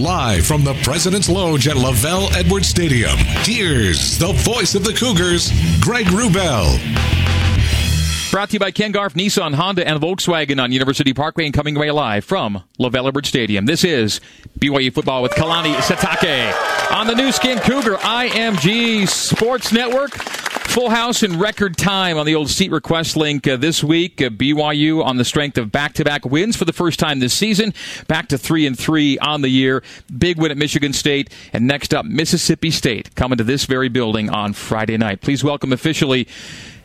Live from the President's Lounge at LaVell Edwards Stadium, here's the voice of the Cougars, Greg Wrubell. Brought to you by Ken Garff, Nissan, Honda, and Volkswagen on University Parkway and coming away live from LaVell Edwards Stadium. This is BYU football with Kalani Sitake on the Nu Skin Cougar IMG Sports Network. Full house in record time on the old seat request link uh, this week. Uh, BYU on the strength of back-to-back wins for the first time this season, back to three and three on the year. Big win at Michigan State, and next up Mississippi State coming to this very building on Friday night. Please welcome officially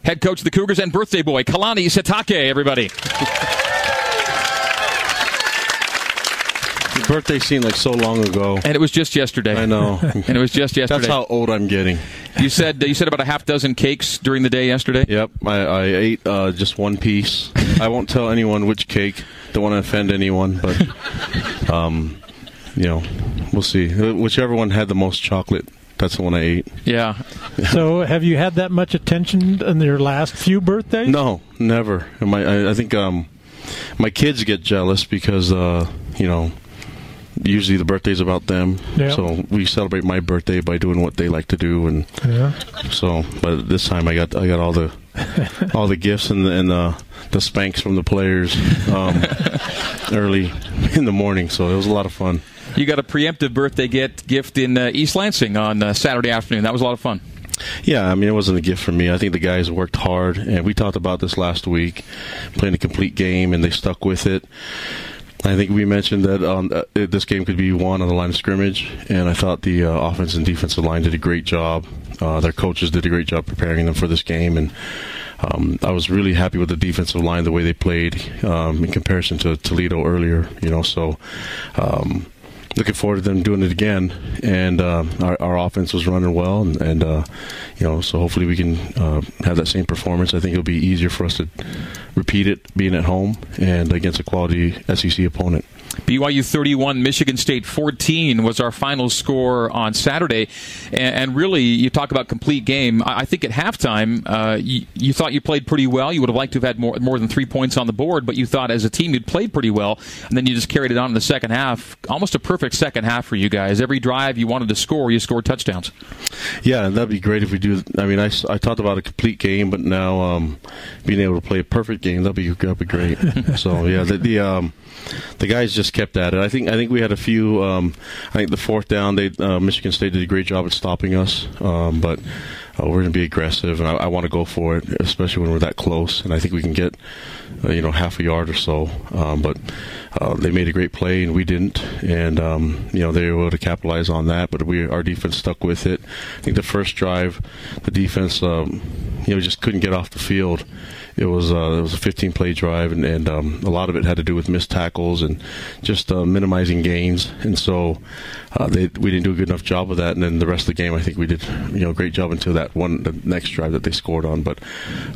head coach of the Cougars and birthday boy Kalani Sitake. Everybody. Your birthday seemed like so long ago. And it was just yesterday. I know. and it was just yesterday. That's how old I'm getting. You said you said about a half dozen cakes during the day yesterday. Yep, I, I ate uh, just one piece. I won't tell anyone which cake. Don't want to offend anyone, but um, you know, we'll see. Whichever one had the most chocolate, that's the one I ate. Yeah. so, have you had that much attention in your last few birthdays? No, never. My, I, I think um, my kids get jealous because uh, you know usually the birthday's about them. Yeah. So we celebrate my birthday by doing what they like to do, and yeah. so. But this time I got I got all the all the gifts and the, and the, the spanks from the players um, early in the morning. So it was a lot of fun. You got a preemptive birthday get gift in uh, East Lansing on uh, Saturday afternoon. That was a lot of fun. Yeah, I mean, it wasn't a gift for me. I think the guys worked hard, and we talked about this last week, playing a complete game, and they stuck with it. I think we mentioned that um, uh, this game could be won on the line of scrimmage, and I thought the uh, offense and defensive line did a great job. Uh, their coaches did a great job preparing them for this game, and um, I was really happy with the defensive line the way they played um, in comparison to Toledo earlier. You know, so um, looking forward to them doing it again. And uh, our, our, offense was running well, and, and uh, you know, so hopefully we can uh, have that same performance. I think it'll be easier for us to repeat it being at home and against a quality SEC opponent. BYU 31, Michigan State 14 was our final score on Saturday. And, really, you talk about complete game. I, I think at halftime, uh, you, you, thought you played pretty well. You would have liked to have had more, more than three points on the board, but you thought as a team you'd played pretty well. And then you just carried it on in the second half. Almost a perfect second half for you guys. Every drive you wanted to score, you scored touchdowns. Yeah, and that'd be great if we do. I mean, I, I talked about a complete game, but now um, being able to play a perfect game, that'd be, that'd be great. so, yeah, the, the um, the guys just kept at it. I think I think we had a few. Um, I think the fourth down, they uh, Michigan State did a great job at stopping us, um, but uh, we're going to be aggressive, and I, I want to go for it, especially when we're that close. And I think we can get, uh, you know, half a yard or so. Um, but uh, they made a great play, and we didn't, and um, you know they were able to capitalize on that. But we, our defense stuck with it. I think the first drive, the defense, um, you know, just couldn't get off the field it was uh, it was a 15 play drive, and, and um, a lot of it had to do with missed tackles and just uh, minimizing gains. And so uh, they, we didn't do a good enough job of that. And then the rest of the game, I think we did you know a great job until that one the next drive that they scored on. But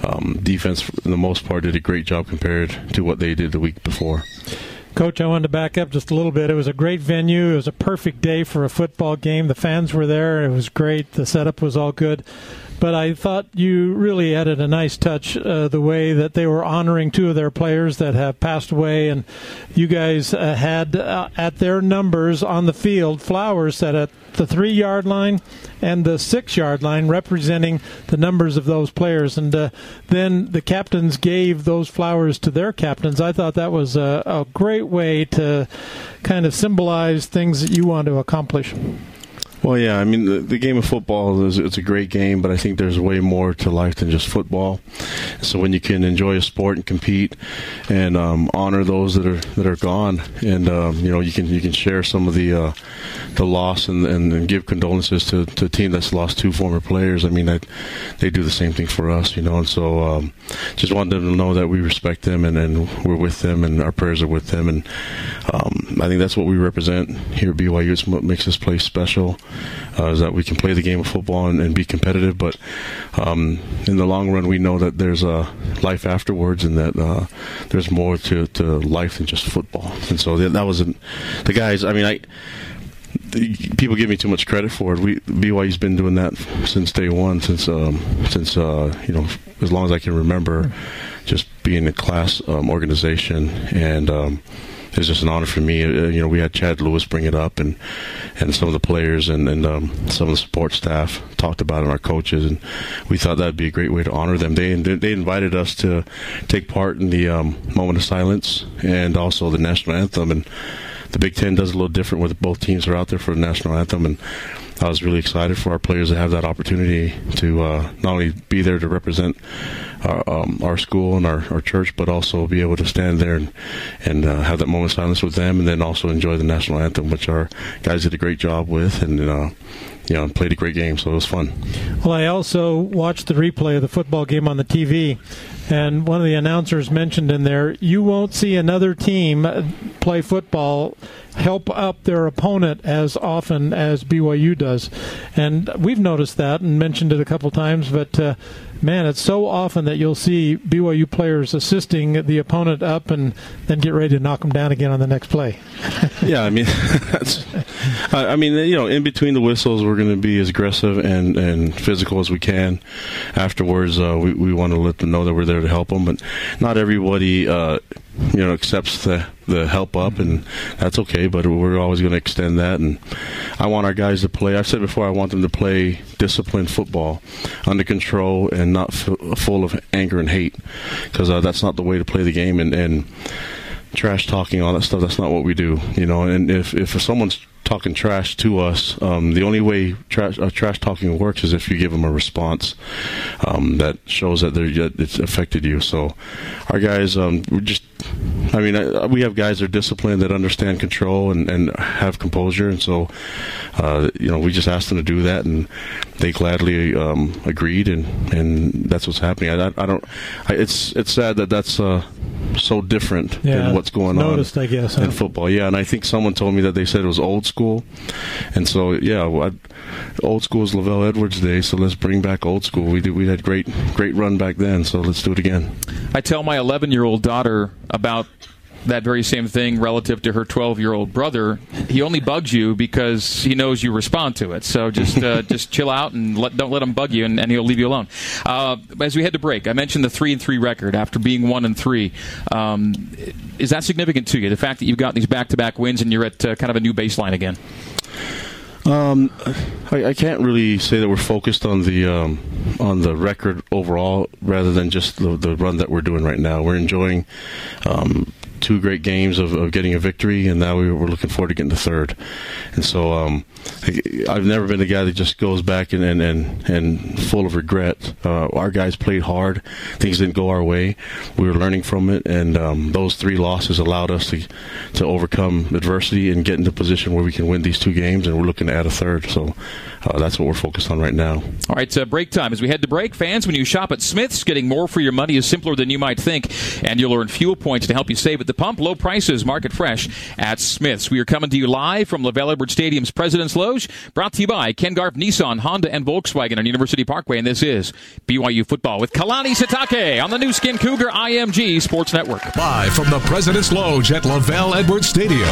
um, defense, for the most part, did a great job compared to what they did the week before. Coach, I wanted to back up just a little bit. It was a great venue. It was a perfect day for a football game. The fans were there. It was great. The setup was all good but I thought you really added a nice touch uh, the way that they were honoring two of their players that have passed away, and you guys uh, had uh, at their numbers on the field flowers set at the three yard line and the six yard line, representing the numbers of those players. And uh, then the captains gave those flowers to their captains. I thought that was a, a great way to kind of symbolize things that you want to accomplish. Well, yeah, I mean the, the game of football is it's a great game, but I think there's way more to life than just football. So when you can enjoy a sport and compete and um, honor those that are that are gone, and um, you know you can you can share some of the uh, the loss and, and, and, give condolences to, to a team that's lost two former players. I mean, I, they do the same thing for us, you know. And so um, just wanted them to know that we respect them and, and we're with them and our prayers are with them. And um, I think that's what we represent here at BYU. It's what makes this place special uh, is that we can play the game of football and, and be competitive, but um, in the long run, we know that there's a life afterwards, and that uh, there's more to, to life than just football. And so that, was not the guys. I mean, I people give me too much credit for it. We BYU's been doing that since day one, since um, since uh, you know as long as I can remember, just being a class um, organization and. Um, it's just an honor for me. Uh, you know, we had Chad Lewis bring it up, and and some of the players and and um, some of the support staff talked about it, our coaches, and we thought that'd be a great way to honor them. They they invited us to take part in the um, moment of silence and also the national anthem, and the Big Ten does a little different with both teams are out there for the national anthem, and I was really excited for our players to have that opportunity to uh, not only be there to represent our, um, our school and our, our, church, but also be able to stand there and, and uh, have that moment of silence with them, and then also enjoy the national anthem, which our guys did a great job with, and uh, you know, played a great game, so it was fun. Well, I also watched the replay of the football game on the TV, and one of the announcers mentioned in there, you won't see another team play football help up their opponent as often as BYU does. And we've noticed that and mentioned it a couple times, but uh, man, it's so often that you'll see BYU players assisting the opponent up and then get ready to knock them down again on the next play. yeah, I mean, I mean, you know, in between the whistles, we're going to be as aggressive and, and physical as we can. Afterwards, uh, we, we want to let them know that we're there to help them, but not everybody, uh, you know, accepts the the help up, and that's okay. But we're always going to extend that, and I want our guys to play. I've said before, I want them to play disciplined football, under control, and not f- full of anger and hate, because uh, that's not the way to play the game. And, and trash talking, all that stuff. That's not what we do, you know. And if if someone's talking trash to us, um, the only way trash uh, trash talking works is if you give them a response um, that shows that they're it's affected you. So our guys, um, we just, I mean, I, we have guys that are disciplined that understand control and, and have composure, and so uh, you know we just asked them to do that, and they gladly um, agreed, and and that's what's happening. I, I don't. I, it's it's sad that that's. Uh, so different yeah, than what's going noticed, on I guess, in football. Yeah, and I think someone told me that they said it was old school, and so yeah, I, old school is LaVell Edwards Day, so let's bring back old school. We did, we had great great run back then, so let's do it again. I tell my 11 year old daughter about that very same thing relative to her 12 year old brother. He only bugs you because he knows you respond to it. So just uh, just chill out and let, don't let him bug you, and, and he'll leave you alone. Uh, as we head to break, I mentioned the three and three record after being one and three. Um, is that significant to you? The fact that you've got these back to back wins and you're at uh, kind of a new baseline again. Um, I, I, can't really say that we're focused on the um, on the record overall, rather than just the, the, run that we're doing right now. We're enjoying um, two great games of, of getting a victory, and now we, are looking forward to getting the third. And so um, I've never been a guy that just goes back and and, and, and full of regret. Uh, our guys played hard. Things didn't go our way. We were learning from it, and um, those three losses allowed us to to overcome adversity and get into a position where we can win these two games. And we're looking to add a third. So uh, that's what we're focused on right now. All right, uh, break time. As we head to break, fans, when you shop at Smith's, getting more for your money is simpler than you might think, and you'll earn fuel points to help you save at the pump. Low prices, market fresh at Smith's. We are coming to you live from LaVell Edwards Stadium's President's Loge, brought to you by Ken Garff Nissan, Honda, and Volkswagen on University Parkway, and this is BYU Football with Kalani Sitake on the Nu Skin Cougar IMG Sports Network. Live from the President's Loge at LaVell Edwards Stadium.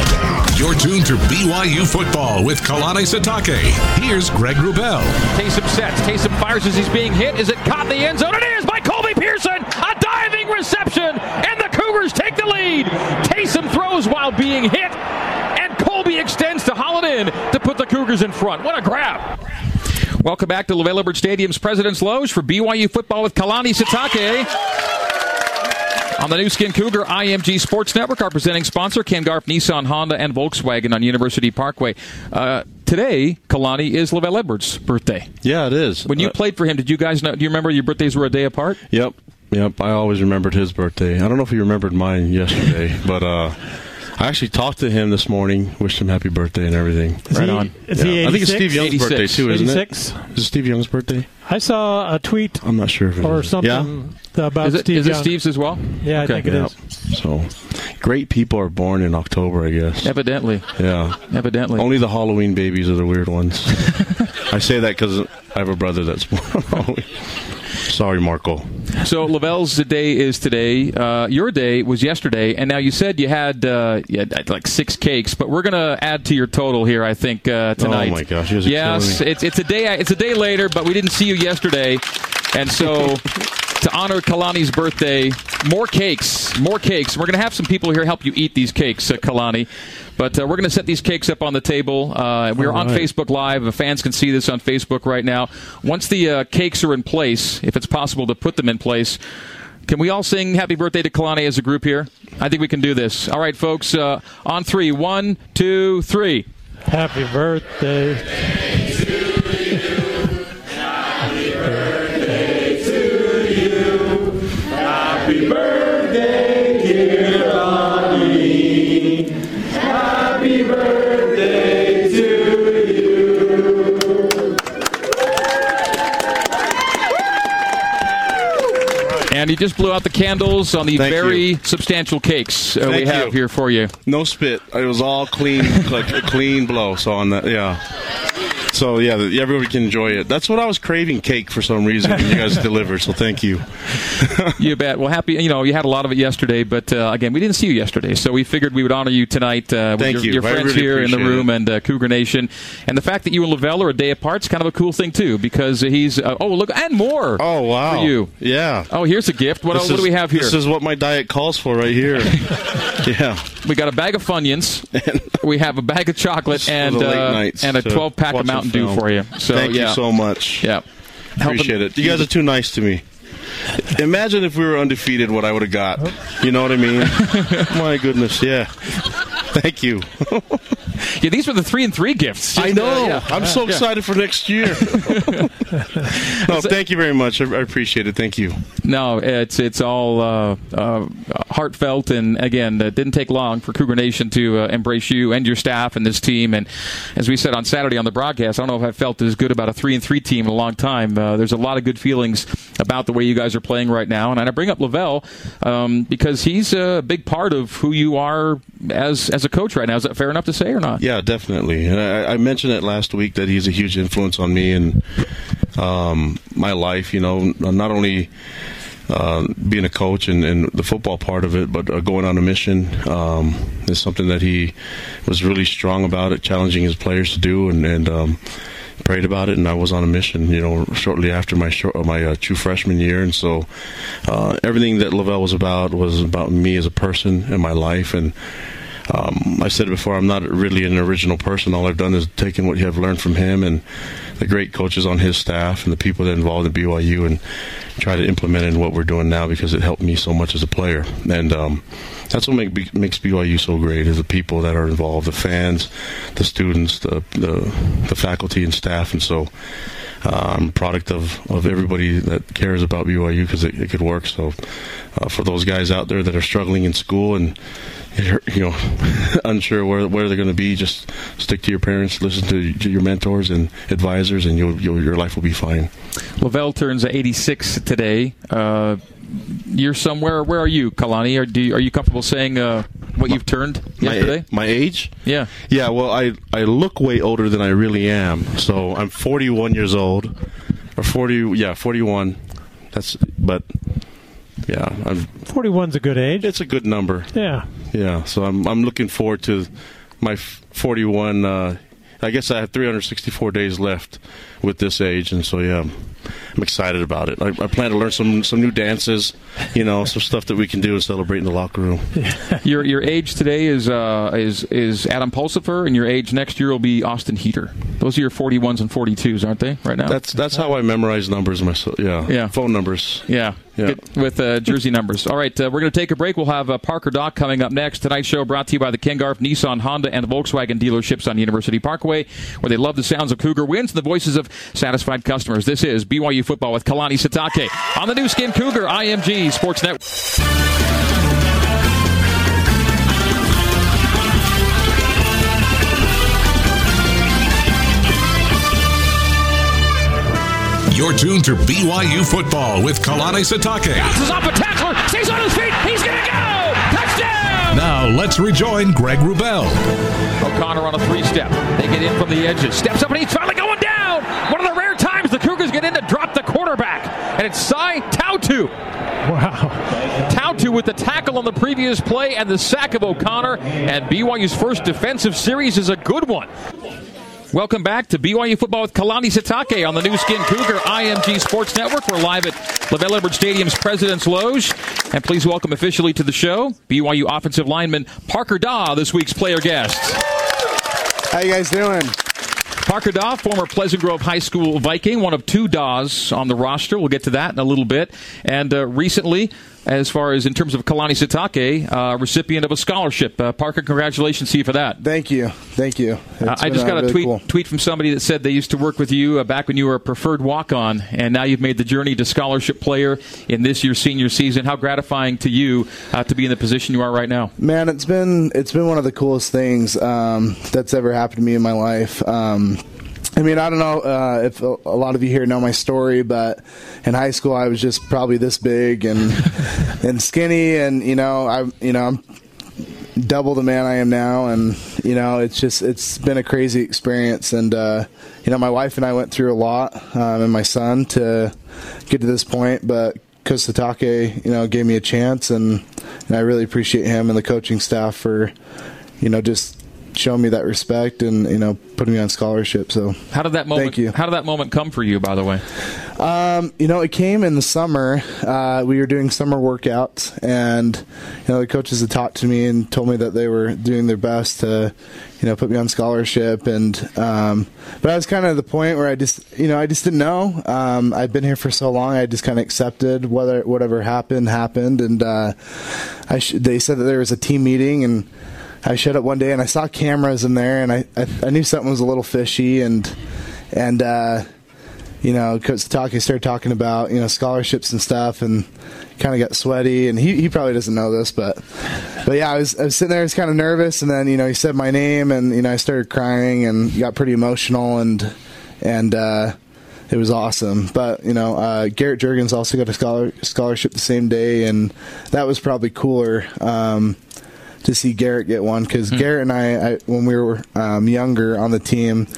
You're tuned to BYU Football with Kalani Sitake. Here's Greg Wrubell. Taysom sets. Taysom fires as he's being hit. Is it caught in the end zone? It is by Colby Pearson. A diving reception, and the Cougars take the lead. Taysom throws while being hit, and Colby extends to it in to put the Cougars in front. What a grab! Welcome back to LaVell Edwards Stadium's President's Loge for BYU football with Kalani Sitake. On the Nu Skin Cougar IMG Sports Network, our presenting sponsor, Ken Garff, Nissan, Honda, and Volkswagen on University Parkway. Uh, today, Kalani, is LaVell Edwards' birthday. Yeah, it is. When you uh, played for him, did you guys know? Do you remember your birthdays were a day apart? Yep. Yep. I always remembered his birthday. I don't know if he remembered mine yesterday, but uh, I actually talked to him this morning, wished him happy birthday and everything. Is right he, on. Is yeah. I think it's Steve Young's 86. birthday too, isn't 86? it? Is it Steve Young's birthday? I saw a tweet. I'm not sure if it or something yeah? about is it, Steve is Young. it Steve's as well? Yeah, okay. I think it yeah. is. So, great people are born in October, I guess. Evidently. Yeah. Evidently. Only the Halloween babies are the weird ones. I say that because I have a brother that's born Sorry, Marco. So LaVell's day is today. Uh, your day was yesterday, and now you said you had, uh, you had like six cakes, but we're going to add to your total here. I think uh, tonight. Oh my gosh! Yes, it's it's a day it's a day later, but we didn't see you yesterday, and so. to honor Kalani's birthday, more cakes, more cakes. We're going to have some people here help you eat these cakes, uh, Kalani. But uh, we're going to set these cakes up on the table. Uh, we're on. Facebook Live. The fans can see this on Facebook right now. Once the uh, cakes are in place, if it's possible to put them in place, can we all sing Happy Birthday to Kalani as a group here? I think we can do this. All right, folks. Uh, on three. One, two, three. Happy birthday. Just blew out the candles on the Thank very you. substantial cakes uh, we have you. here for you. No spit. It was all clean, like a clean blow. So on that, yeah. So yeah, everybody can enjoy it. That's what I was craving, cake for some reason. And you guys delivered, so thank you. You bet. Well, happy. You know, you had a lot of it yesterday, but uh, again, we didn't see you yesterday, so we figured we would honor you tonight uh, with Thank your, you. your friends really here in the room it. and uh, Cougar Nation, and the fact that you and LaVell are a day apart is kind of a cool thing too, because he's uh, oh look and more. Oh wow, for you. Yeah. Oh, here's a gift. What, This what do we have here? This is what my diet calls for right here. yeah. we got a bag of Funyuns. we have a bag of chocolate is and uh, and a to 12 pack of a Mountain Dew for you. So Thank yeah, you so much. yeah. Appreciate it. You guys are too nice to me. Imagine if we were undefeated, what I would have got. You know what I mean? My goodness, yeah. Thank you. Yeah, these were the three and three gifts. I Just, uh, know. yeah. I'm so excited for next year. no, thank you very much. I, I appreciate it. Thank you. No, it's it's all uh, uh, heartfelt, and again, it didn't take long for Cougar Nation to uh, embrace you and your staff and this team. And as we said on Saturday on the broadcast, I don't know if I felt as good about a three and three team in a long time. Uh, there's a lot of good feelings about the way you guys are playing right now, and I bring up LaVell um, because he's a big part of who you are as as a coach right now. Is that fair enough to say or not? Yeah, definitely. And I, I mentioned it last week that he's a huge influence on me and um, my life. You know, not only uh, being a coach and, and the football part of it, but uh, going on a mission um, is something that he was really strong about it, challenging his players to do, and, and um, prayed about it. And I was on a mission, you know, shortly after my short, my uh, true freshman year, and so uh, everything that LaVell was about was about me as a person and my life and. Um, I said it before. I'm not really an original person. All I've done is taken what have learned from him and the great coaches on his staff and the people that involved in BYU and try to implement it in what we're doing now because it helped me so much as a player. And um, that's what make, makes BYU so great is the people that are involved, the fans, the students, the the, the faculty and staff. And so a product of, of everybody that cares about BYU because it, it could work. So uh, for those guys out there that are struggling in school and you're, know unsure where where they're going to be, just stick to your parents, listen to, to your mentors and advisors, and you'll, you'll your life will be fine. LaVell turns 86 today. Uh, you're somewhere. Where are you, Kalani? Are, do you, are you comfortable saying uh, what you've turned yesterday? My, my age? Yeah. Yeah, well, I I look way older than I really am. So I'm 41 years old, or 40. Yeah, 41. That's but yeah, I'm, 41's a good age. it's a good number. Yeah. Yeah, so I'm I'm looking forward to my 41. Uh, I guess I have 364 days left with this age, and so yeah, I'm, excited about it. I, I plan to learn some some new dances, you know, some stuff that we can do and celebrate in the locker room. Your your age today is uh, is is Adam Pulsipher, and your age next year will be Austin Heater. Those are your 41s and 42s, aren't they? Right now. That's that's how I memorize numbers myself. Yeah, Yeah. phone numbers. Yeah, Yeah. With uh, jersey numbers. All right, uh, we're going to take a break. We'll have uh, Parker Dawe coming up next. Tonight's show brought to you by the Ken Garff, Nissan, Honda, and Volkswagen dealerships on University Parkway, where they love the sounds of Cougar wins and the voices of satisfied customers. This is BYU football with Kalani Sitake on the Nu Skin Cougar IMG Sports Network. You're tuned to BYU football with Kalani Sitake. Bounces off a tackler, stays on his feet, he's going to go! Touchdown! Now let's rejoin Greg Wrubell. O'Connor on a three-step. They get in from the edges. Steps up and he's finally going down. One of the rare times the Cougars get in to drop the quarterback. And it's Cy Tautu. Wow. Tautu with the tackle on the previous play and the sack of O'Connor. And BYU's first defensive series is a good one. Welcome back to BYU Football with Kalani Sitake on the Nu Skin Cougar IMG Sports Network. We're live at LaVell Edwards Stadium's President's Loge. And please welcome officially to the show BYU offensive lineman Parker Dawe, this week's player guest. How you guys doing? Parker Dawe, former Pleasant Grove High School Viking, one of two Dawes on the roster. We'll get to that in a little bit. And uh, recently, as far as in terms of Kalani Sitake, uh, recipient of a scholarship. Uh, Parker, congratulations to you for that. Thank you, thank you. Uh, I just got a really tweet cool. tweet from somebody that said they used to work with you uh, back when you were a preferred walk on, and now you've made the journey to scholarship player in this year's senior season. How gratifying to you uh, to be in the position you are right now? Man, it's been it's been one of the coolest things um, that's ever happened to me in my life. Um, I mean, I don't know uh, if a a lot of you here know my story, but in high school I was just probably this big and and skinny, and you know, I you know I'm double the man I am now, and you know, it's just it's been a crazy experience, and uh, you know, my wife and I went through a lot, um, and my son to get to this point, but Coach Sitake, you know, gave me a chance, and, and I really appreciate him and the coaching staff for, you know, just showing me that respect and you know putting me on scholarship. So How did that moment? Thank you. How did that moment come for you? By the way, um, you know, it came in the summer. Uh, we were doing summer workouts, and you know, the coaches had talked to me and told me that they were doing their best to, you know, put me on scholarship. And um, but I was kind of at the point where I just, you know, I just didn't know. Um, I'd been here for so long, I just kind of accepted whether whatever happened happened. And uh, I sh- they said that there was a team meeting and. I showed up one day and I saw cameras in there, and I, I, I knew something was a little fishy, and and uh, you know, Coach Sitake started talking about you know scholarships and stuff, and kind of got sweaty. And he, he probably doesn't know this, but but yeah, I was I was sitting there, I was kind of nervous, and then you know he said my name, and you know I started crying and got pretty emotional, and and uh, it was awesome. But you know, uh, Garrett Juergens also got a scholar, scholarship the same day, and that was probably cooler. Um, to see Garrett get one because Garrett and I, I, when we were um, younger on the team,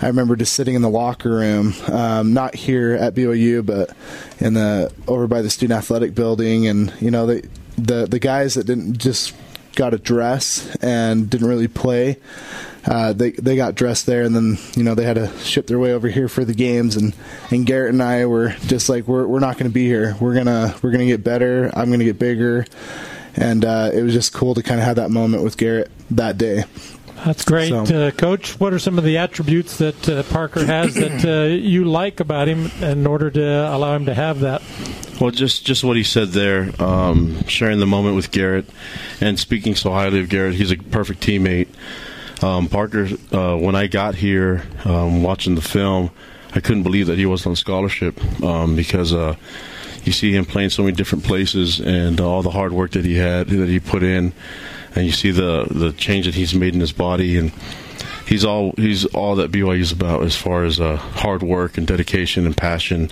I remember just sitting in the locker room, um, not here at BYU, but in the over by the student athletic building, and you know the the the guys that didn't just got a dress and didn't really play. Uh, they they got dressed there, and then you know they had to ship their way over here for the games, and and Garrett and I were just like we're we're not going to be here. We're gonna we're gonna get better. I'm gonna get bigger and uh, it was just cool to kind of have that moment with Garrett that day. That's great, So- uh, Coach. What are some of the attributes that uh, Parker has that uh, you like about him in order to allow him to have that? Well, just just what he said there, um, sharing the moment with Garrett, and speaking so highly of Garrett. He's a perfect teammate. Um, Parker, uh, when I got here, um, watching the film, I couldn't believe that he was on scholarship um, because uh, you see him playing so many different places and all the hard work that he had that he put in, and you see the the change that he's made in his body and. He's all he's all that BYU is about as far as uh, hard work and dedication and passion.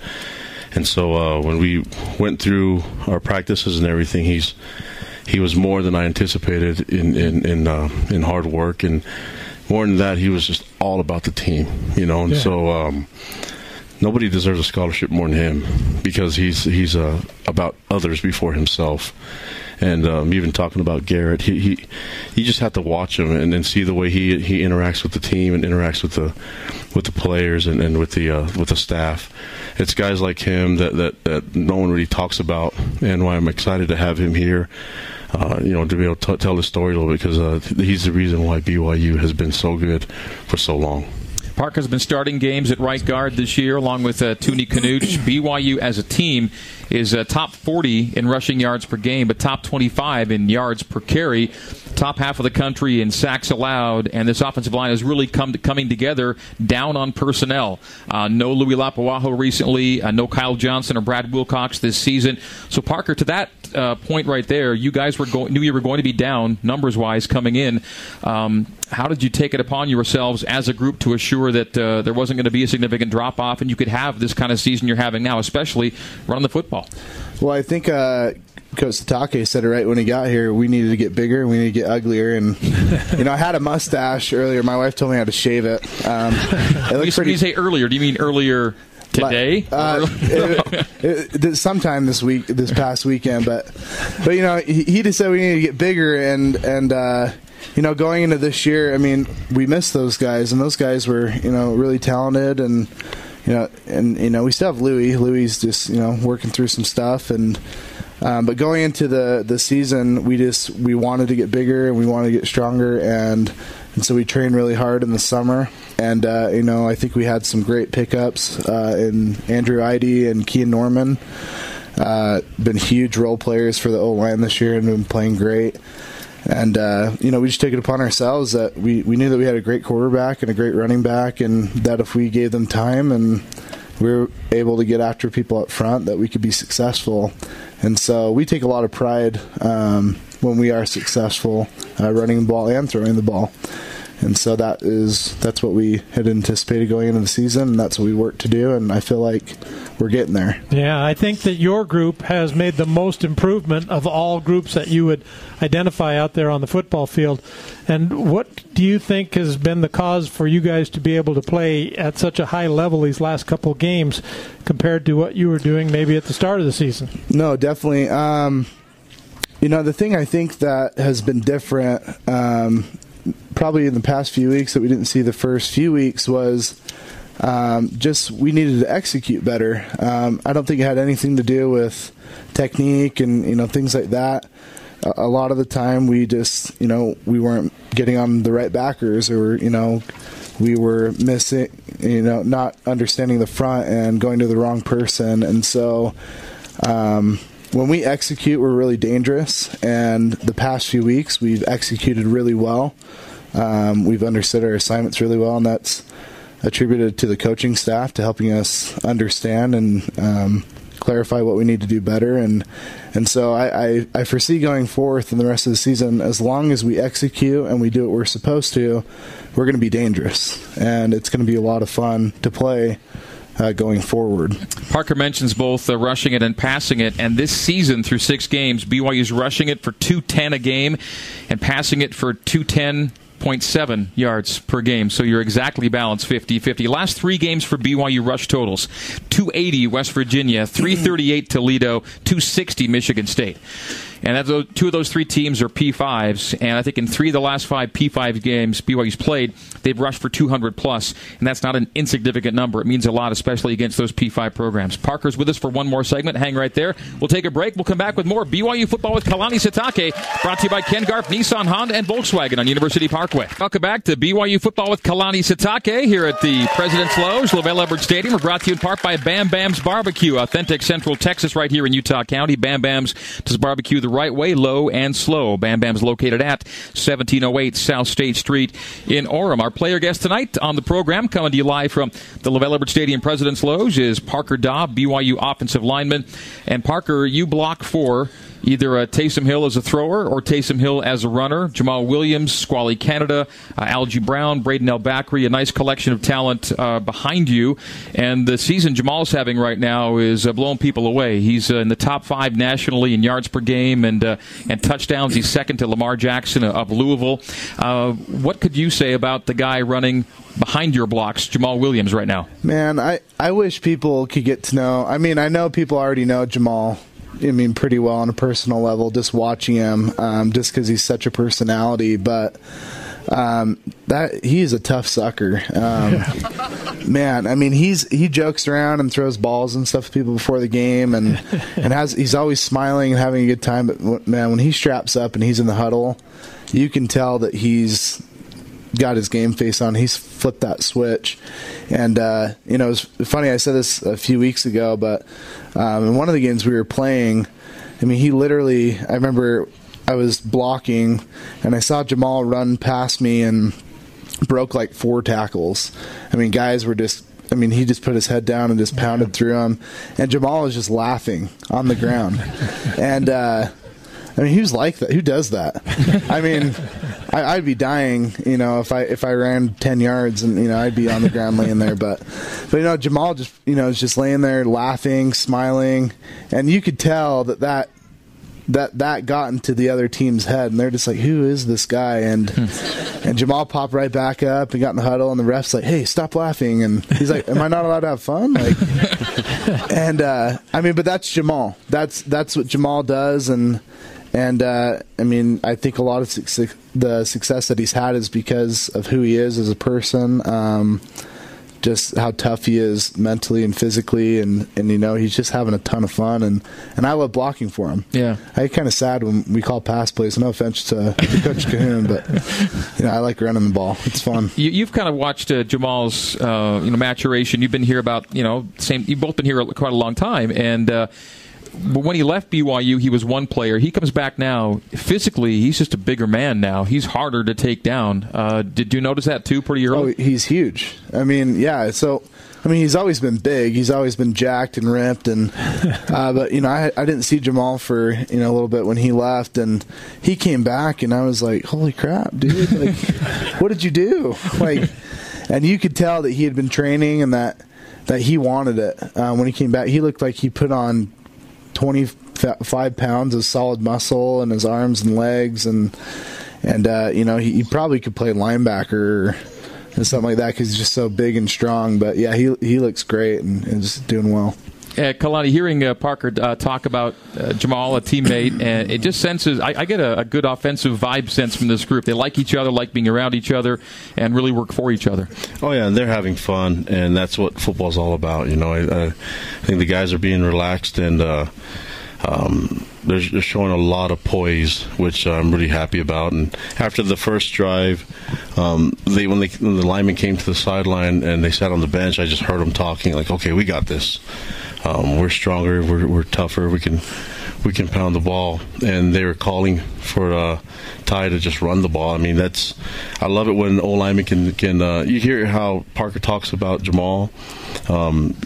And so uh, when we went through our practices and everything, he's he was more than I anticipated in in in, uh, in hard work, and more than that, he was just all about the team, you know. And Yeah. so um, nobody deserves a scholarship more than him because he's he's uh, about others before himself. And um, even talking about Garrett, he, he you just have to watch him and then see the way he he interacts with the team and interacts with the with the players and, and with the uh, with the staff. It's guys like him that, that, that no one really talks about, and why I'm excited to have him here. Uh, you know, to be able to t- tell his story a little bit because uh, he's the reason why BYU has been so good for so long. Parker's been starting games at right guard this year, along with uh, Tuni Kanuch. BYU as a team is uh, top 40 in rushing yards per game, but top 25 in yards per carry. Top half of the country in sacks allowed, and this offensive line has really come to, coming together down on personnel. Uh, no Louis Lapuaho recently, uh, no Kyle Johnson or Brad Wilcox this season. So Parker, to that uh, point right there, you guys were going, knew you were going to be down numbers wise coming in. Um, how did you take it upon yourselves as a group to assure that uh, there wasn't going to be a significant drop off and you could have this kind of season you're having now, especially running the football? Well, I think uh, Coach Sitake said it right when he got here. We needed to get bigger. and We need to get uglier. And you know, I had a mustache earlier. My wife told me how to shave it. Um, it looks pretty. you say earlier, do you mean earlier today? Uh, it- it- it- sometime this week, this past weekend, but but you know, he, he just said we need to get bigger, and and uh, you know, going into this year, I mean, we missed those guys, and those guys were, you know, really talented, and you know, and you know, we still have Louis. Louis is just, you know, working through some stuff, and um, but going into the the season, we just we wanted to get bigger and we wanted to get stronger, and and so we trained really hard in the summer. And uh, you know, I think we had some great pickups uh, in Andrew Idy and Kean Norman. Uh, been huge role players for the O line this year and been playing great. And uh, you know, we just took it upon ourselves that we, we knew that we had a great quarterback and a great running back, and that if we gave them time and we were able to get after people up front, that we could be successful. And so we take a lot of pride um, when we are successful uh, running the ball and throwing the ball. And so that is that's what we had anticipated going into the season, and that's what we worked to do. And I feel like we're getting there. Yeah, I think that your group has made the most improvement of all groups that you would identify out there on the football field. And what do you think has been the cause for you guys to be able to play at such a high level these last couple of games compared to what you were doing maybe at the start of the season? No, definitely. Um, you know, the thing I think that has been different, um, probably in the past few weeks that we didn't see the first few weeks, was um, just we needed to execute better. Um, I don't think it had anything to do with technique and you know things like that. A, a lot of the time, we just you know we weren't getting on the right backers, or you know we were missing, you know, not understanding the front and going to the wrong person, and so. Um, when we execute, we're really dangerous. And the past few weeks, we've executed really well. Um, we've understood our assignments really well, and that's attributed to the coaching staff to helping us understand and um, clarify what we need to do better. And and so I, I, I foresee going forth in the rest of the season, as long as we execute and we do what we're supposed to, we're going to be dangerous, and it's going to be a lot of fun to play uh, going forward. Parker mentions both uh, rushing it and passing it, and this season through six games, BYU's rushing it for 210 a game and passing it for 210 0.7 yards per game. So you're exactly balanced 50 50. Last three games for BYU rush totals 280 West Virginia, 338 Toledo, 260 Michigan State. And that's, two of those three teams are P5s, and I think in three of the last five P5 games BYU's played, they've rushed for 200 plus, and that's not an insignificant number. It means a lot, especially against those P5 programs. Parker's with us for one more segment. Hang right there. We'll take a break. We'll come back with more BYU football with Kalani Sitake, brought to you by Ken Garff, Nissan, Honda, and Volkswagen on University Parkway. Welcome back to BYU football with Kalani Sitake here at the President's Loge, LaVell Edwards Stadium. We're brought to you in part by Bam Bam's Barbecue, authentic Central Texas right here in Utah County. Bam Bam's does barbecue the right way, low and slow. Bam Bam's located at 1708 South State Street in Orem. Our player guest tonight on the program, coming to you live from the LaVell Edwards Stadium President's Loge, is Parker Dawe, BYU offensive lineman. And Parker, you block for either uh, Taysom Hill as a thrower or Taysom Hill as a runner. Jamaal Williams, Squally Canada, uh, Algie Brown, Brayden El-Bakri, a nice collection of talent uh, behind you. And the season Jamaal's having right now is uh, blowing people away. He's uh, in the top five nationally in yards per game and uh, and touchdowns. He's second to Lamar Jackson of Louisville. Uh, what could you say about the guy running behind your blocks, Jamaal Williams, right now? Man, I, I wish people could get to know. I mean, I know people already know Jamaal I mean, pretty well on a personal level, just watching him, um, just because he's such a personality. But um, that he's a tough sucker, um, man. I mean, he's he jokes around and throws balls and stuff to people before the game, and and has he's always smiling and having a good time. But man, when he straps up and he's in the huddle, you can tell that he's got his game face on. He's flipped that switch, and uh, you know it's funny. I said this a few weeks ago, but um, in one of the games we were playing, I mean, he literally. I remember I was blocking, and I saw Jamaal run past me and broke like four tackles. I mean, guys were just. I mean, he just put his head down and just pounded through him, and Jamaal was just laughing on the ground, and. Uh, I mean, who's like that? Who does that? I mean, I, would be dying, you know, if I if I ran ten yards and you know I'd be on the ground laying there. But but you know, Jamaal just you know is just laying there laughing, smiling, and you could tell that that that that got into the other team's head, and they're just like, "Who is this guy?" And and Jamaal popped right back up and got in the huddle, and the ref's like, "Hey, stop laughing!" And he's like, "Am I not allowed to have fun?" Like, and uh, I mean, but that's Jamaal. That's that's what Jamaal does, and and uh, I mean, I think a lot of the success that he's had is because of who he is as a person. Um, just how tough he is mentally and physically, and, and you know he's just having a ton of fun, and, and I love blocking for him. Yeah, I get kind of sad when we call pass plays. No offense to, to Coach Cahoon, but you know I like running the ball. It's fun. You, have kind of watched uh, Jamaal's uh, you know maturation. You've been here about you know same. You've both been here quite a long time, and. When he left BYU, he was one player. He comes back now. Physically, he's just a bigger man now. He's harder to take down. Uh, did you notice that too pretty early? Oh, he's huge. I mean, yeah. So, I mean, he's always been big. He's always been jacked and ripped. And uh, but you know, I, I didn't see Jamaal for you know a little bit when he left, and he came back, and I was like, holy crap, dude! Like, what did you do? Like, and you could tell that he had been training and that that he wanted it. Uh, when he came back, he looked like he put on 25 pounds of solid muscle in his arms and legs, and and uh, you know he, he, probably could play linebacker or something like that because he's just so big and strong. But yeah, he he looks great and, and is doing well. Uh, Kalani, hearing uh, Parker uh, talk about uh, Jamaal, a teammate, and it just senses I, I get a, a, good offensive vibe sense from this group. They like each other, like being around each other, and really work for each other. Oh yeah, and they're having fun, and that's what football's all about. You know, I, I think the guys are being relaxed and. Uh, um, they're, they're, showing a lot of poise, which I'm really happy about. And after the first drive, um, they when they when the lineman came to the sideline and they sat on the bench, I just heard them talking like, "Okay, we got this." Um, we're stronger. We're, we're tougher. We can we can pound the ball. And they were calling for uh, Ty to just run the ball. I mean, that's I love it when O lineman can can. Uh, you hear how Parker talks about Jamaal. Um,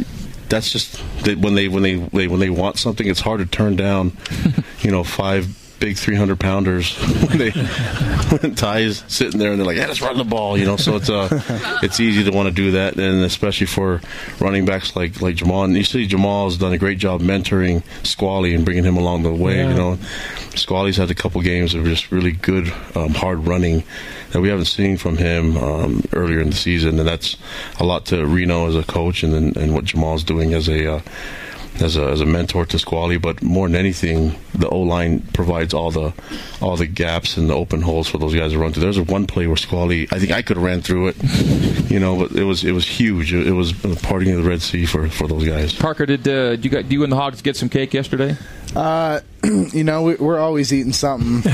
that's just when they when they, they when they want something, it's hard to turn down. you know, five big 300 pounders when they when Ty's sitting there and they're like, yeah, let's run the ball, you know. So it's uh, it's easy to want to do that, and especially for running backs like like Jamaal. And you see, Jamaal has done a great job mentoring Squally and bringing him along the way. Yeah. You know, Squally's had a couple games of just really good um, hard running that we haven't seen from him um, earlier in the season, and that's a lot to Reno as a coach and and what Jamaal's doing as a uh, as a, as a mentor to Squally, but more than anything, the O line provides all the all the gaps and the open holes for those guys to run through. There's a one play where Squally, I think I could have ran through it, you know, but it was it was huge. It, was a parting of the Red Sea for, for those guys. Parker, did uh, you got you and the Hogs get some cake yesterday? Uh, you know, we, are always eating something.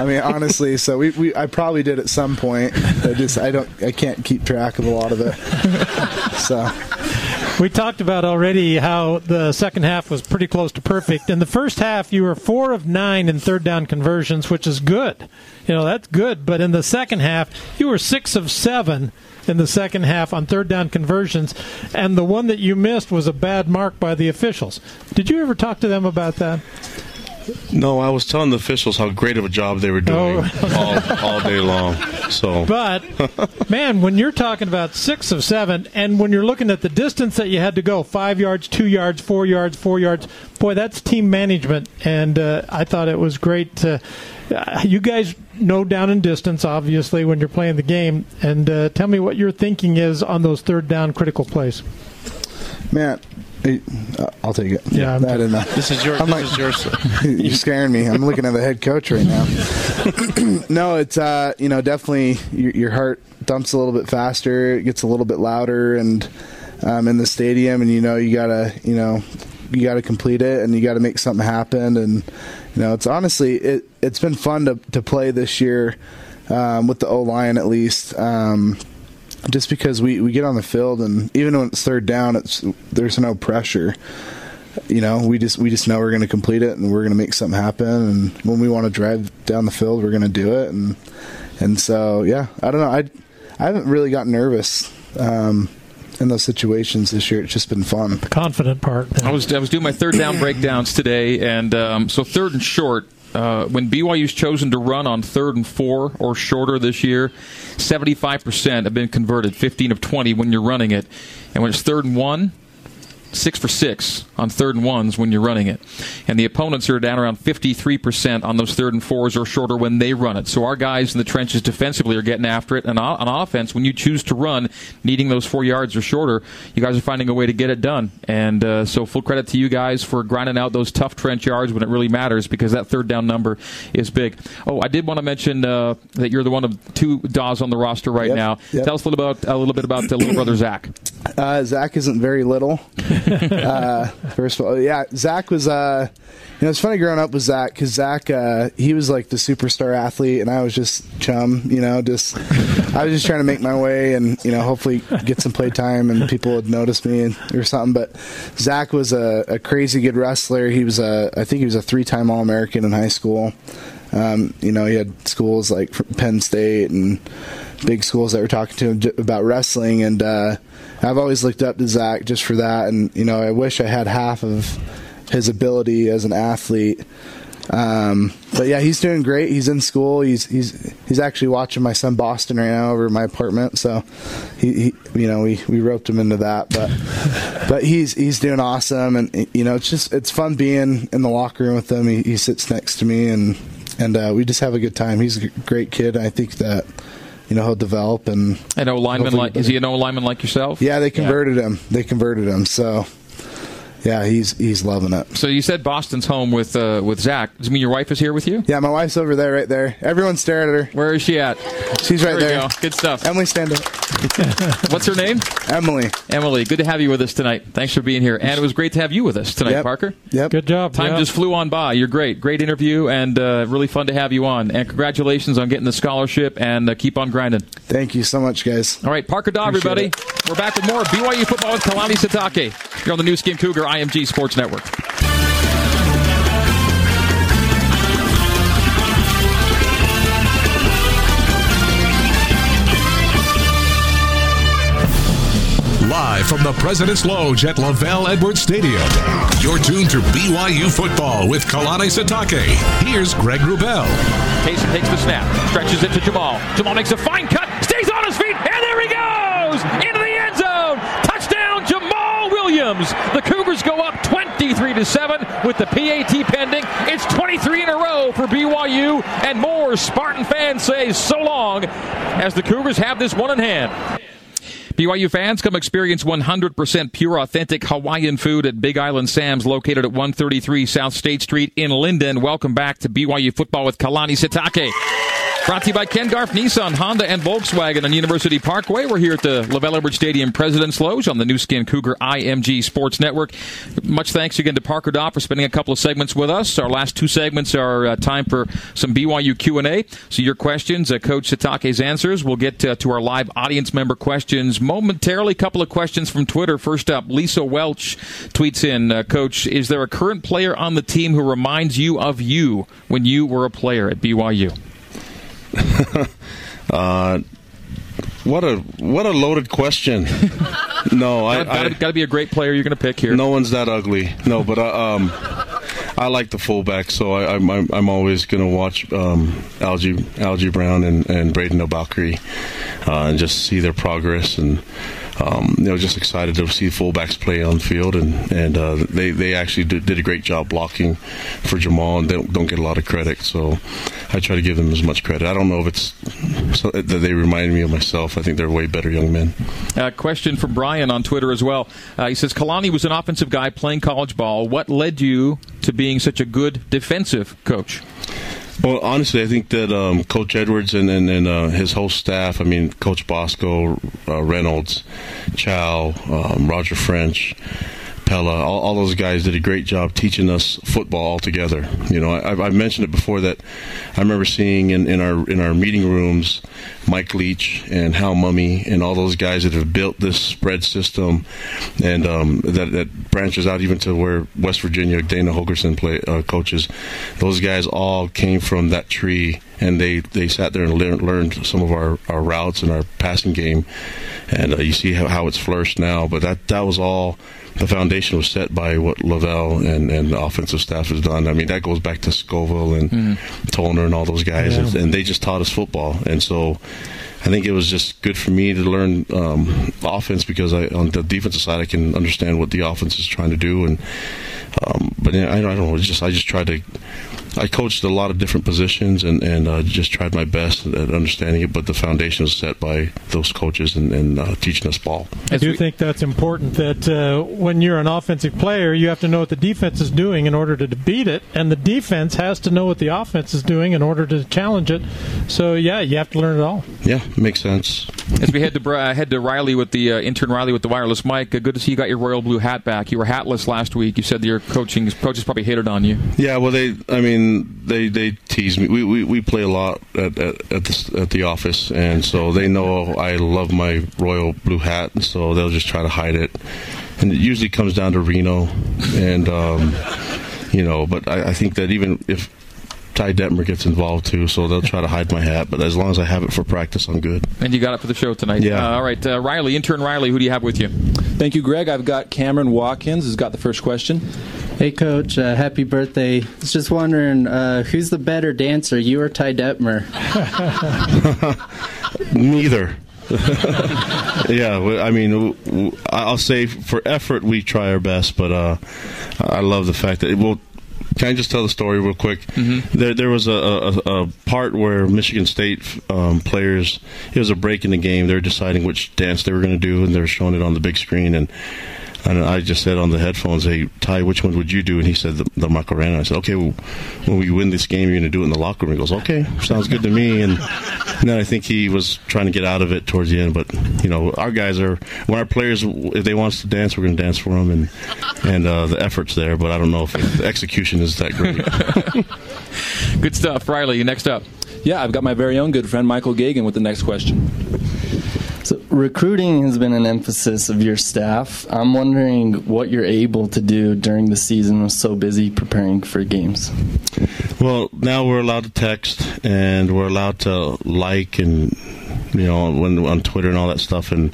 I mean, honestly, so we, we I probably did at some point. I just I don't I can't keep track of a lot of it. So we talked about already how the second half was pretty close to perfect. In the first half, you were four of nine in third down conversions, which is good. You know, that's good. But in the second half, you were six of seven in the second half on third down conversions, and the one that you missed was a bad mark by the officials. Did you ever talk to them about that? No, I was telling the officials how great of a job they were doing oh. all, all day long. So, but man, when you're talking about six of seven, and when you're looking at the distance that you had to go five yards, two yards, four yards, four yards, boy, that's team management. And uh, I thought it was great. To, uh, you guys know down and distance, obviously, when you're playing the game. And uh, tell me what your thinking is on those third down critical plays. Man, uh, I'll take it. Yeah, I'm, I didn't. This is your. I'm this like, is yours. you're scaring me. I'm looking at the head coach right now. no, it's uh, you know definitely your, your, heart dumps a little bit faster. It gets a little bit louder, and um, in the stadium, and you know you gotta you know you gotta complete it, and you gotta make something happen, and you know it's honestly it it's been fun to to play this year um, with the O line at least. Um, just because we, we get on the field and even when it's third down, it's there's no pressure. You know, we just we just know we're going to complete it and we're going to make something happen. And when we want to drive down the field, we're going to do it. And and so yeah, I don't know. I I haven't really gotten nervous. Um, in those situations this year. It's just been fun. The confident part. I was I was doing my third down breakdowns today, and um, so third and short uh, when BYU's chosen to run on third and four or shorter this year, 75% have been converted, 15 of 20 when you're running it. And when it's third and one, six for six on third and ones when you're running it. And the opponents are down around 53% on those third and fours or shorter when they run it. So our guys in the trenches defensively are getting after it. And on offense, when you choose to run, needing those four yards or shorter, you guys are finding a way to get it done. And uh, so full credit to you guys for grinding out those tough trench yards when it really matters because that third down number is big. Oh, I did want to mention uh, that you're the one of two Dawes on the roster right Yep, now. yep. Tell us a little about a little bit about the little brother Zach. Uh, Zach isn't very little. Uh, first of all, yeah, Zach was. Uh, you know, it's funny growing up with Zach because Zach, uh, he was like the superstar athlete, and I was just chum. You know, just I was just trying to make my way and you know hopefully get some play time and people would notice me and, or something. But Zach was a, a crazy good wrestler. He was a, I think he was a three-time All-American in high school. Um, you know, he had schools like Penn State and big schools that were talking to him about wrestling, and uh, I've always looked up to Zach just for that. And you know, I wish I had half of his ability as an athlete. Um, but yeah, he's doing great. He's in school. He's he's he's actually watching my son Boston right now over my apartment. So he, he you know we, we roped him into that. But but he's he's doing awesome, and you know it's just it's fun being in the locker room with him. He, he sits next to me, and and uh, we just have a good time. He's a great kid. I think that you know he'll develop and An O lineman like is he an O lineman like yourself? yeah they converted him. They converted him. So yeah, he's he's loving it. So you said Boston's home with uh, with Zach. Does it mean your wife is here with you? Yeah, my wife's over there, right there. Everyone stare at her. Where is she at? She's right there. there. We go. Good stuff. Emily, stand up. What's her name? Emily. Emily. Good to have you with us tonight. Thanks for being here. And it was great to have you with us tonight, Yep. Parker. Yep. Good job. Time yeah. just flew on by. You're great. Great interview and uh, really fun to have you on. And congratulations on getting the scholarship and uh, keep on grinding. Thank you so much, guys. All right, Parker Dawe, Appreciate everybody. We're back with more BYU football with Kalani Sitake. You're on the Nu Skin Cougar IMG Sports Network. Live from the President's Lodge at LaVell Edwards Stadium. You're tuned to BYU football with Kalani Sitake. Here's Greg Wrubell. Taysom takes the snap, stretches it to Jamaal. Jamaal makes a fine cut, stays on his feet, and there he goes into the end zone. Touchdown, Jamaal Williams. The Cougars go up 23 to 7 with the PAT pending. It's 23 in a row for BYU, and more Spartan fans say so long as the Cougars have this one in hand. BYU fans come experience 100% pure, authentic Hawaiian food at Big Island Sam's, located at 133 South State Street in Lindon. Welcome back to BYU football with Kalani Sitake. Brought to you by Ken Garff, Nissan, Honda, and Volkswagen on University Parkway. We're here at the LaVell Edwards Stadium President's Loge on the Nu Skin Cougar IMG Sports Network. Much thanks again to Parker Dawe for spending a couple of segments with us. Our last two segments are uh, time for some BYU Q&A. So your questions, uh, Coach Sitake's answers. We'll get uh, to our live audience member questions momentarily. A couple of questions from Twitter. First up, Lisa Welch tweets in, uh, Coach, is there a current player on the team who reminds you of you when you were a player at BYU? Uh, what a what a loaded question. no, I, Got to be a great player you're going to pick here. no one's that ugly. No, but uh, um, I like the fullback, so I, I'm I'm I'm always gonna watch um, Algie Algie Brown and and Brayden El-Bakri, uh, and just see their progress and. Um, you know, just excited to see fullbacks play on the field, and and uh, they they actually did, did a great job blocking for Jamaal, and they don't, don't get a lot of credit. So I try to give them as much credit. I don't know if it's so that they remind me of myself. I think they're way better young men. Uh, question from Brian on Twitter as well. Uh, he says Kalani was an offensive guy playing college ball. What led you to being such a good defensive coach? Well, honestly, I think that um, Coach Edwards and, and, and uh, his whole staff, I mean, Coach Bosco, uh, Reynolds, Chow, um, Roger French, Pella, all, all those guys did a great job teaching us football altogether. You know, I, I've mentioned it before that I remember seeing in, in our in our meeting rooms Mike Leach and Hal Mumme and all those guys that have built this spread system, and um, that, that branches out even to where West Virginia Dana Holgorsen play uh, coaches. Those guys all came from that tree, and they, they sat there and learned, learned some of our, our routes and our passing game, and uh, you see how, how it's flourished now. But that that was all the foundation was set by what LaVell and, and the offensive staff has done. I mean, that goes back to Scovil and Tollner and all those guys, Yeah. and, and they just taught us football. And so I think it was just good for me to learn um, offense because I, on the defensive side I can understand what the offense is trying to do, and um, but I, I don't know. It's just I just tried to I coached a lot of different positions and, and uh, just tried my best at understanding it, but the foundation was set by those coaches and, and uh, teaching us ball. I do think that's important that uh, when you're an offensive player, you have to know what the defense is doing in order to beat it, and the defense has to know what the offense is doing in order to challenge it. So, yeah, you have to learn it all. Yeah, makes sense. As we head to uh, head to Riley with the uh, intern Riley with the wireless mic, uh, good to see you got your royal blue hat back. You were hatless last week. You said your coaching coaches probably hated on you. Yeah, well, they, I mean, mean, they they tease me. We we, we play a lot at at at the, at the office, and so they know I love my royal blue hat, and so they'll just try to hide it. And it usually comes down to Reno, and um, you know. But I, I think that even if Ty Detmer gets involved too, so they'll try to hide my hat. But as long as I have it for practice, I'm good. And you got it for the show tonight. Yeah. Uh, all right, uh, Riley, intern Riley, who do you have with you? Thank you, Greg. I've got Cameron Watkins who's got the first question. Hey, Coach. Uh, happy birthday. I was just wondering, uh, who's the better dancer, you or Ty Detmer? Neither. yeah, I mean, I'll say for effort we try our best, but uh, I love the fact that well. Can I just tell the story real quick? Mm-hmm. There, there was a, a, a, part where Michigan State um, players. It was a break in the game. They were deciding which dance they were going to do, and they were showing it on the big screen. And and I just said on the headphones, "Hey, Ty, which one would you do?" And he said the, the Macarena. I said, "Okay, well, when we win this game, you're going to do it in the locker room." He goes, "Okay, sounds good to me." And, and, then I think he was trying to get out of it towards the end. But you know, our guys are when our players, if they want us to dance, we're going to dance for them, and and uh, the effort's there. But I don't know if it, the execution is that great. good stuff, Riley. You next up. Yeah, I've got my very own good friend Michael Gagan with the next question. So, recruiting has been an emphasis of your staff. I'm wondering what you're able to do during the season with so busy preparing for games. Well, now we're allowed to text and we're allowed to like and you know when on Twitter and all that stuff. And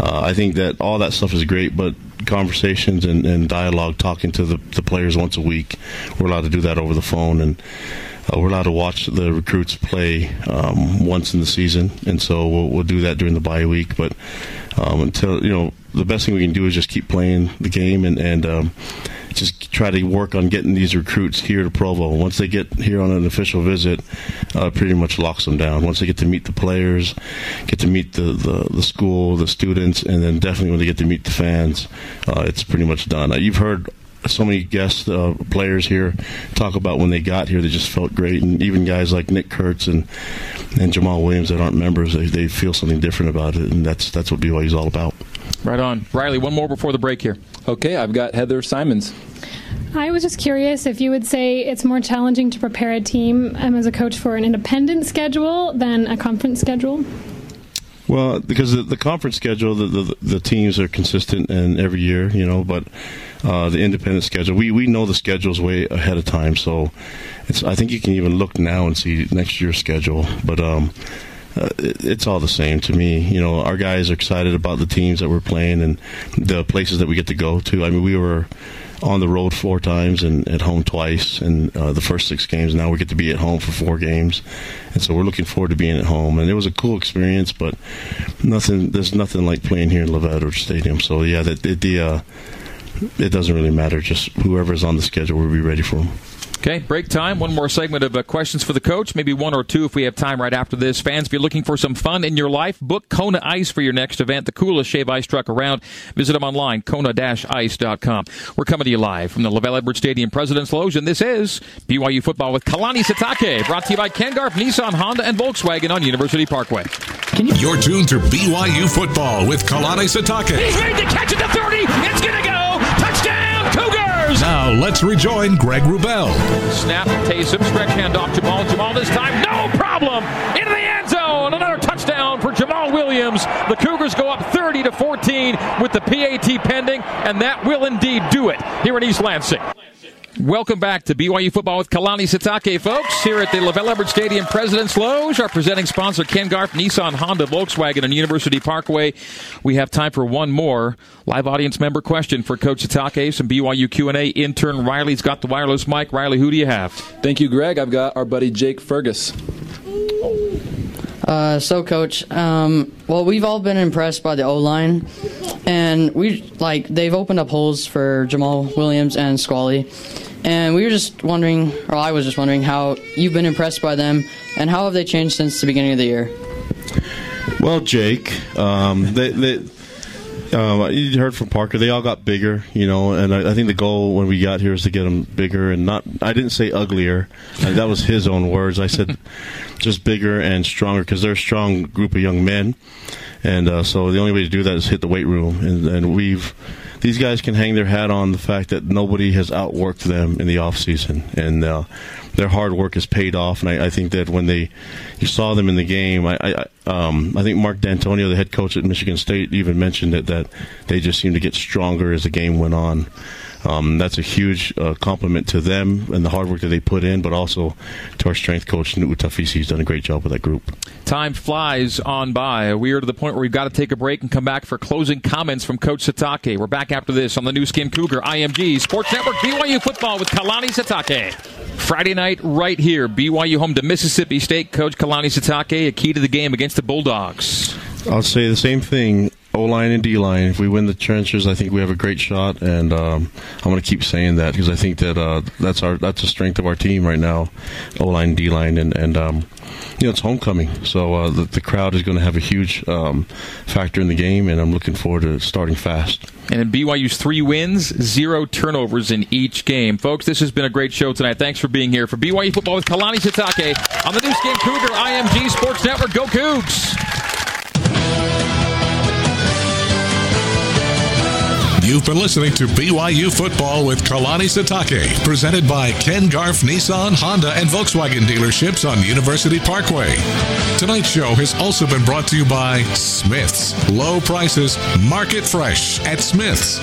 uh, I think that all that stuff is great, but conversations and, and dialogue, talking to the, the players once a week, we're allowed to do that over the phone and uh, we're allowed to watch the recruits play um, once in the season, and so we'll, we'll do that during the bye week. But um, until you know, the best thing we can do is just keep playing the game and and um, just try to work on getting these recruits here to Provo. Once they get here on an official visit, uh, pretty much locks them down. Once they get to meet the players, get to meet the, the, the school, the students, and then definitely when they get to meet the fans, uh, it's pretty much done. Uh, you've heard so many guest uh, players here talk about when they got here, they just felt great, and even guys like Nick Kurtz and and Jamaal Williams that aren't members, they, they feel something different about it, and that's that's what BYU is all about. Right on, Riley. One more before the break here. Okay, I've got Heather Simons. I was just curious if you would say it's more challenging to prepare a team um, as a coach for an independent schedule than a conference schedule. Well, because the, the conference schedule, the, the, the teams are consistent and every year, you know, but uh, the independent schedule, we we know the schedules way ahead of time, so it's I think you can even look now and see next year's schedule, but um, uh, it, it's all the same to me. You know, our guys are excited about the teams that we're playing and the places that we get to go to. I mean, we were on the road four times and at home twice in uh, the first six games. Now we get to be at home for four games, and so we're looking forward to being at home. And it was a cool experience, but nothing. There's nothing like playing here in Levitt Stadium. So yeah, the, the uh, it doesn't really matter. Just whoever's on the schedule, we'll be ready for them. Okay, break time. One more segment of uh, questions for the coach. Maybe one or two if we have time right after this. Fans, if you're looking for some fun in your life, book Kona Ice for your next event. The coolest shave ice truck around. Visit them online, kona-ice.com. We're coming to you live from the LaVell Edwards Stadium President's Loge, and this is BYU Football with Kalani Sitake, brought to you by Ken Garff, Nissan, Honda, and Volkswagen on University Parkway. You- You're tuned to BYU Football with Kalani Sitake. He's made the catch at the 30. It's going to go. Now let's rejoin Greg Wrubell. Snap, Taysom, stretch handoff, Jamaal. Jamaal this time, no problem. Into the end zone. Another touchdown for Jamaal Williams. The Cougars go up 30 to 14 with the PAT pending, and that will indeed do it here in East Lansing. Welcome back to BYU Football with Kalani Sitake, folks, here at the LaVell Edwards Stadium President's Loge. Our presenting sponsor, Ken Garff, Nissan, Honda, Volkswagen, and University Parkway. We have time for one more live audience member question for Coach Sitake. Some BYU Q&A. Intern Riley's got the wireless mic. Riley, who do you have? Thank you, Greg. I've got our buddy Jake Fergus. Uh, so, coach, um, well, we've all been impressed by the O line, and we like they've opened up holes for Jamaal Williams and Squally, and we were just wondering, or I was just wondering, how you've been impressed by them, and how have they changed since the beginning of the year? Well, Jake, um, they, they, um, you heard from Parker. They all got bigger, you know, and I, I, think the goal when we got here is to get them bigger and not. I didn't say uglier. that was his own words. I said just bigger and stronger because they're a strong group of young men, and uh, so the only way to do that is hit the weight room, and, and we've these guys can hang their hat on the fact that nobody has outworked them in the off season, and uh, their hard work has paid off. And I, I, think that when they you saw them in the game, I I, um, I think Mark Dantonio, the head coach at Michigan State, even mentioned it that they just seemed to get stronger as the game went on. Um, that's a huge uh, compliment to them and the hard work that they put in, but also to our strength coach, Nu'u Tafisi. He's done a great job with that group. Time flies on by. We are to the point where we've got to take a break and come back for closing comments from Coach Sitake. We're back after this on the Nu Skin Cougar IMG Sports Network BYU football with Kalani Sitake. Friday night, right here, BYU home to Mississippi State. Coach Kalani Sitake, a key to the game against the Bulldogs. I'll say the same thing O line and D line. If we win the trenches, I think we have a great shot, and um, I'm going to keep saying that because I think that uh, that's our that's the strength of our team right now, O line, D line, and and um, you know it's homecoming, so uh, the, the, crowd is going to have a huge um, factor in the game, and I'm looking forward to starting fast. And in BYU's three wins, zero turnovers in each game. Folks, this has been a great show tonight. Thanks for being here. For BYU Football with Kalani Sitake on the Nu Skin Cougar IMG Sports Network. Go Cougs! You've been listening to BYU Football with Kalani Sitake, presented by Ken Garff Nissan, Honda, and Volkswagen dealerships on University Parkway. Tonight's show has also been brought to you by Smith's. Low prices, market fresh at Smith's.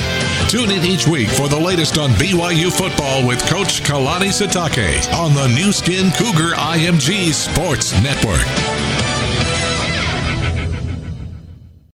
Tune in each week for the latest on BYU football with Coach Kalani Sitake on the Nu Skin Cougar IMG Sports Network.